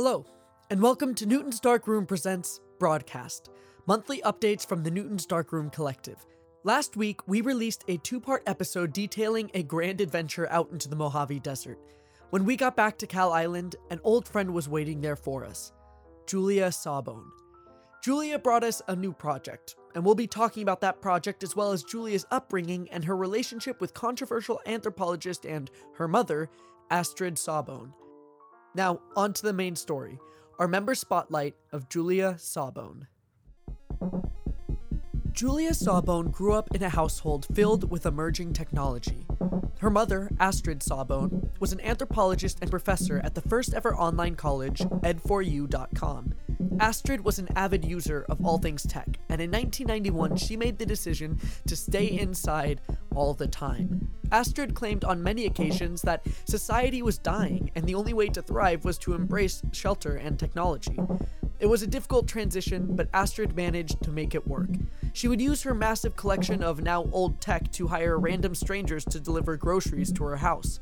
Hello, and welcome to Newton's Dark Room Presents Broadcast, monthly updates from the Newton's Dark Room Collective. Last week, we released a two part episode detailing a grand adventure out into the Mojave Desert. When we got back to Cal Island, an old friend was waiting there for us Julia Sawbone. Julia brought us a new project, and we'll be talking about that project as well as Julia's upbringing and her relationship with controversial anthropologist and her mother, Astrid Sawbone. Now, on to the main story our member spotlight of Julia Sawbone. Julia Sawbone grew up in a household filled with emerging technology. Her mother, Astrid Sawbone, was an anthropologist and professor at the first ever online college, ed4u.com. Astrid was an avid user of all things tech, and in 1991 she made the decision to stay inside all the time. Astrid claimed on many occasions that society was dying and the only way to thrive was to embrace shelter and technology. It was a difficult transition, but Astrid managed to make it work. She would use her massive collection of now old tech to hire random strangers to deliver groceries to her house.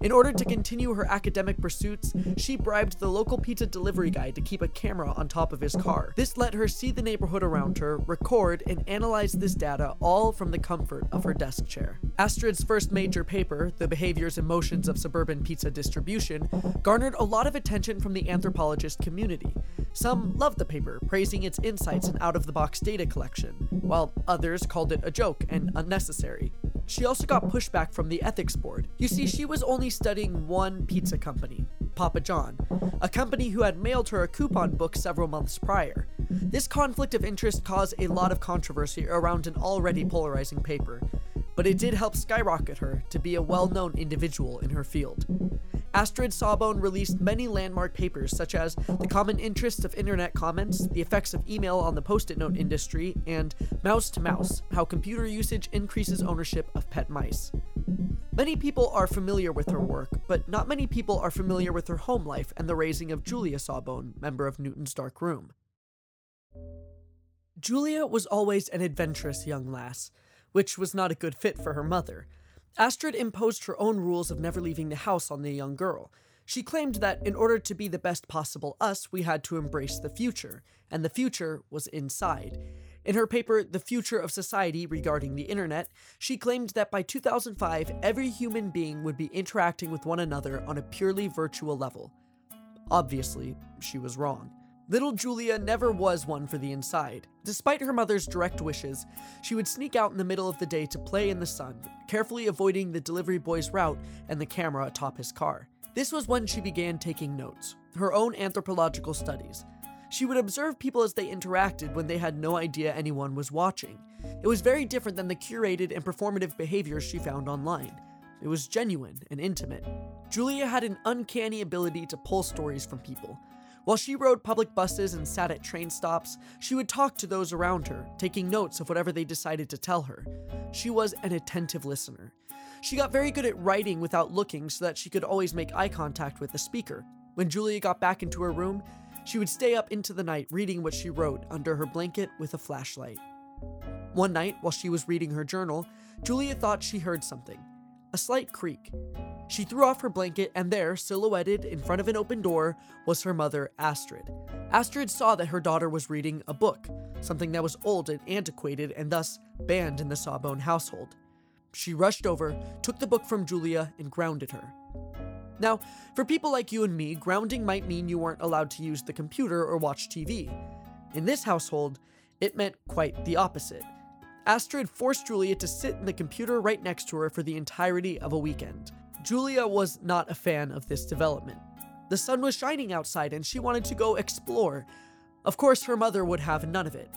In order to continue her academic pursuits, she bribed the local pizza delivery guy to keep a camera on top of his car. This let her see the neighborhood around her, record, and analyze this data all from the comfort of her desk chair. Astrid's first major paper, The Behaviors and Motions of Suburban Pizza Distribution, garnered a lot of attention from the anthropologist community. Some loved the paper, praising its insights and out of the box data collection, while others called it a joke and unnecessary. She also got pushback from the ethics board. You see, she was only studying one pizza company, Papa John, a company who had mailed her a coupon book several months prior. This conflict of interest caused a lot of controversy around an already polarizing paper, but it did help skyrocket her to be a well known individual in her field. Astrid Sawbone released many landmark papers such as The Common Interests of Internet Comments, The Effects of Email on the Post it Note Industry, and Mouse to Mouse How Computer Usage Increases Ownership of Pet Mice. Many people are familiar with her work, but not many people are familiar with her home life and the raising of Julia Sawbone, member of Newton's Dark Room. Julia was always an adventurous young lass, which was not a good fit for her mother. Astrid imposed her own rules of never leaving the house on the young girl. She claimed that in order to be the best possible us, we had to embrace the future, and the future was inside. In her paper, The Future of Society Regarding the Internet, she claimed that by 2005, every human being would be interacting with one another on a purely virtual level. Obviously, she was wrong. Little Julia never was one for the inside. Despite her mother's direct wishes, she would sneak out in the middle of the day to play in the sun, carefully avoiding the delivery boy's route and the camera atop his car. This was when she began taking notes, her own anthropological studies. She would observe people as they interacted when they had no idea anyone was watching. It was very different than the curated and performative behaviors she found online. It was genuine and intimate. Julia had an uncanny ability to pull stories from people. While she rode public buses and sat at train stops, she would talk to those around her, taking notes of whatever they decided to tell her. She was an attentive listener. She got very good at writing without looking so that she could always make eye contact with the speaker. When Julia got back into her room, she would stay up into the night reading what she wrote under her blanket with a flashlight. One night, while she was reading her journal, Julia thought she heard something a slight creak. She threw off her blanket, and there, silhouetted in front of an open door, was her mother, Astrid. Astrid saw that her daughter was reading a book, something that was old and antiquated and thus banned in the Sawbone household. She rushed over, took the book from Julia, and grounded her. Now, for people like you and me, grounding might mean you weren't allowed to use the computer or watch TV. In this household, it meant quite the opposite. Astrid forced Julia to sit in the computer right next to her for the entirety of a weekend. Julia was not a fan of this development. The sun was shining outside and she wanted to go explore. Of course, her mother would have none of it.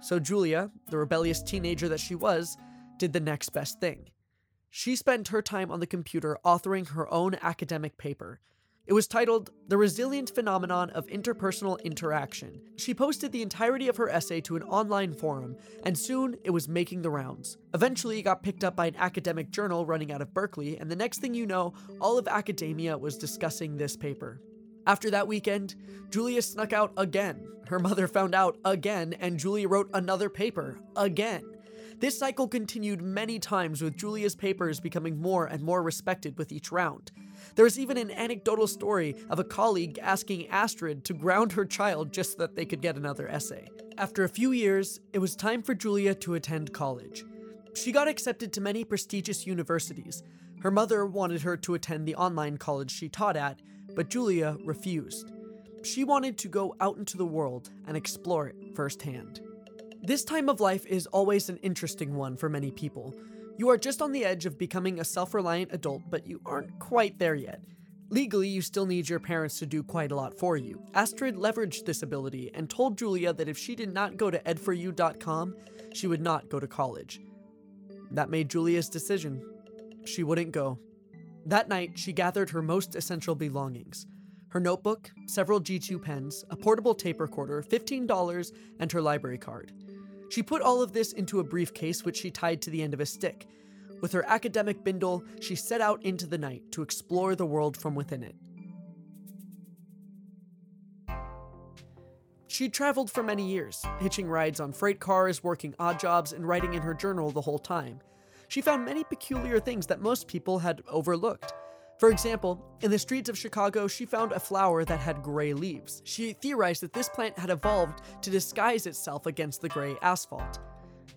So Julia, the rebellious teenager that she was, did the next best thing. She spent her time on the computer authoring her own academic paper. It was titled The Resilient Phenomenon of Interpersonal Interaction. She posted the entirety of her essay to an online forum, and soon it was making the rounds. Eventually, it got picked up by an academic journal running out of Berkeley, and the next thing you know, all of academia was discussing this paper. After that weekend, Julia snuck out again. Her mother found out again, and Julia wrote another paper again. This cycle continued many times, with Julia's papers becoming more and more respected with each round. There was even an anecdotal story of a colleague asking Astrid to ground her child just so that they could get another essay. After a few years, it was time for Julia to attend college. She got accepted to many prestigious universities. Her mother wanted her to attend the online college she taught at, but Julia refused. She wanted to go out into the world and explore it firsthand. This time of life is always an interesting one for many people. You are just on the edge of becoming a self reliant adult, but you aren't quite there yet. Legally, you still need your parents to do quite a lot for you. Astrid leveraged this ability and told Julia that if she did not go to ed4u.com, she would not go to college. That made Julia's decision. She wouldn't go. That night, she gathered her most essential belongings her notebook, several G2 pens, a portable tape recorder, $15, and her library card. She put all of this into a briefcase which she tied to the end of a stick. With her academic bindle, she set out into the night to explore the world from within it. She'd traveled for many years, hitching rides on freight cars, working odd jobs, and writing in her journal the whole time. She found many peculiar things that most people had overlooked. For example, in the streets of Chicago, she found a flower that had gray leaves. She theorized that this plant had evolved to disguise itself against the gray asphalt.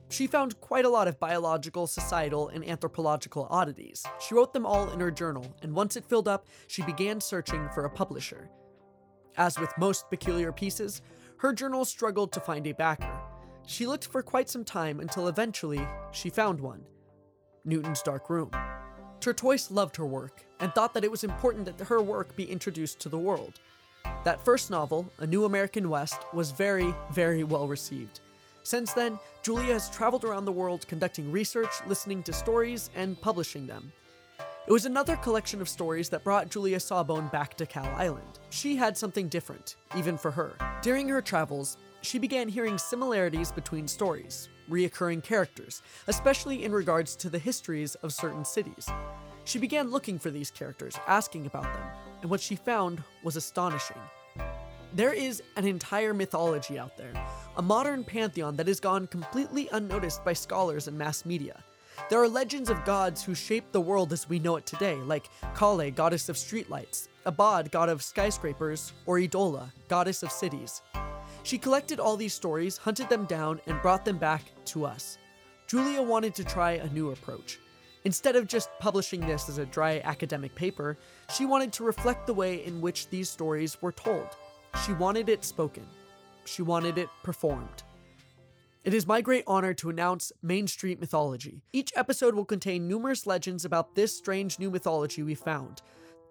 She found quite a lot of biological, societal, and anthropological oddities. She wrote them all in her journal, and once it filled up, she began searching for a publisher. As with most peculiar pieces, her journal struggled to find a backer. She looked for quite some time until eventually she found one Newton's Dark Room. Tortoise loved her work and thought that it was important that her work be introduced to the world. That first novel, A New American West, was very, very well received. Since then, Julia has traveled around the world conducting research, listening to stories, and publishing them. It was another collection of stories that brought Julia Sawbone back to Cal Island. She had something different, even for her. During her travels, she began hearing similarities between stories, reoccurring characters, especially in regards to the histories of certain cities. She began looking for these characters, asking about them, and what she found was astonishing. There is an entire mythology out there, a modern pantheon that has gone completely unnoticed by scholars and mass media. There are legends of gods who shaped the world as we know it today, like Kale, goddess of streetlights, Abad, god of skyscrapers, or Idola, goddess of cities. She collected all these stories, hunted them down, and brought them back to us. Julia wanted to try a new approach. Instead of just publishing this as a dry academic paper, she wanted to reflect the way in which these stories were told. She wanted it spoken. She wanted it performed. It is my great honor to announce Main Street Mythology. Each episode will contain numerous legends about this strange new mythology we found.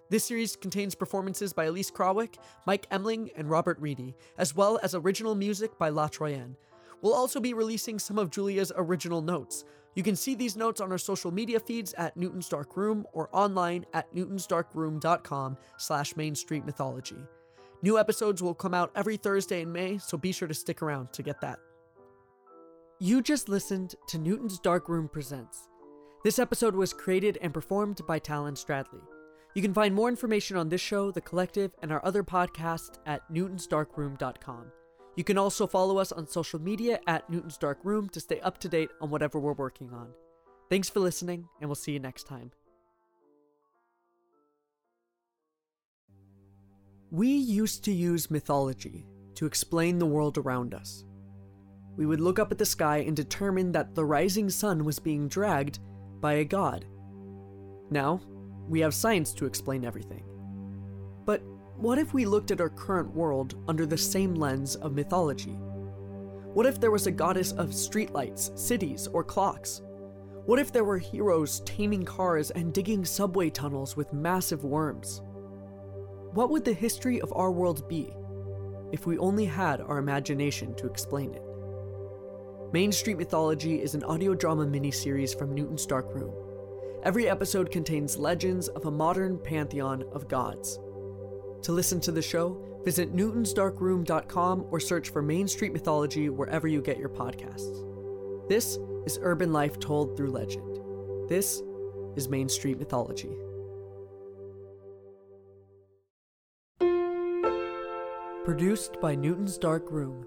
This series contains performances by Elise Krawick, Mike Emling, and Robert Reedy, as well as original music by La Troyenne. We'll also be releasing some of Julia's original notes. You can see these notes on our social media feeds at Newton's Dark Room or online at newtonsdarkroom.com slash Main Street Mythology. New episodes will come out every Thursday in May, so be sure to stick around to get that. You just listened to Newton's Dark Room Presents. This episode was created and performed by Talon Stradley. You can find more information on this show, The Collective, and our other podcasts at newtonsdarkroom.com. You can also follow us on social media at Newton's Dark Room to stay up to date on whatever we're working on. Thanks for listening, and we'll see you next time. We used to use mythology to explain the world around us. We would look up at the sky and determine that the rising sun was being dragged by a god. Now, we have science to explain everything. But what if we looked at our current world under the same lens of mythology? What if there was a goddess of streetlights, cities, or clocks? What if there were heroes taming cars and digging subway tunnels with massive worms? What would the history of our world be if we only had our imagination to explain it? Main Street Mythology is an audio drama miniseries from Newton's Dark Room. Every episode contains legends of a modern pantheon of gods. To listen to the show, visit newtonsdarkroom.com or search for Main Street Mythology wherever you get your podcasts. This is urban life told through legend. This is Main Street Mythology. Produced by Newton's Dark Room.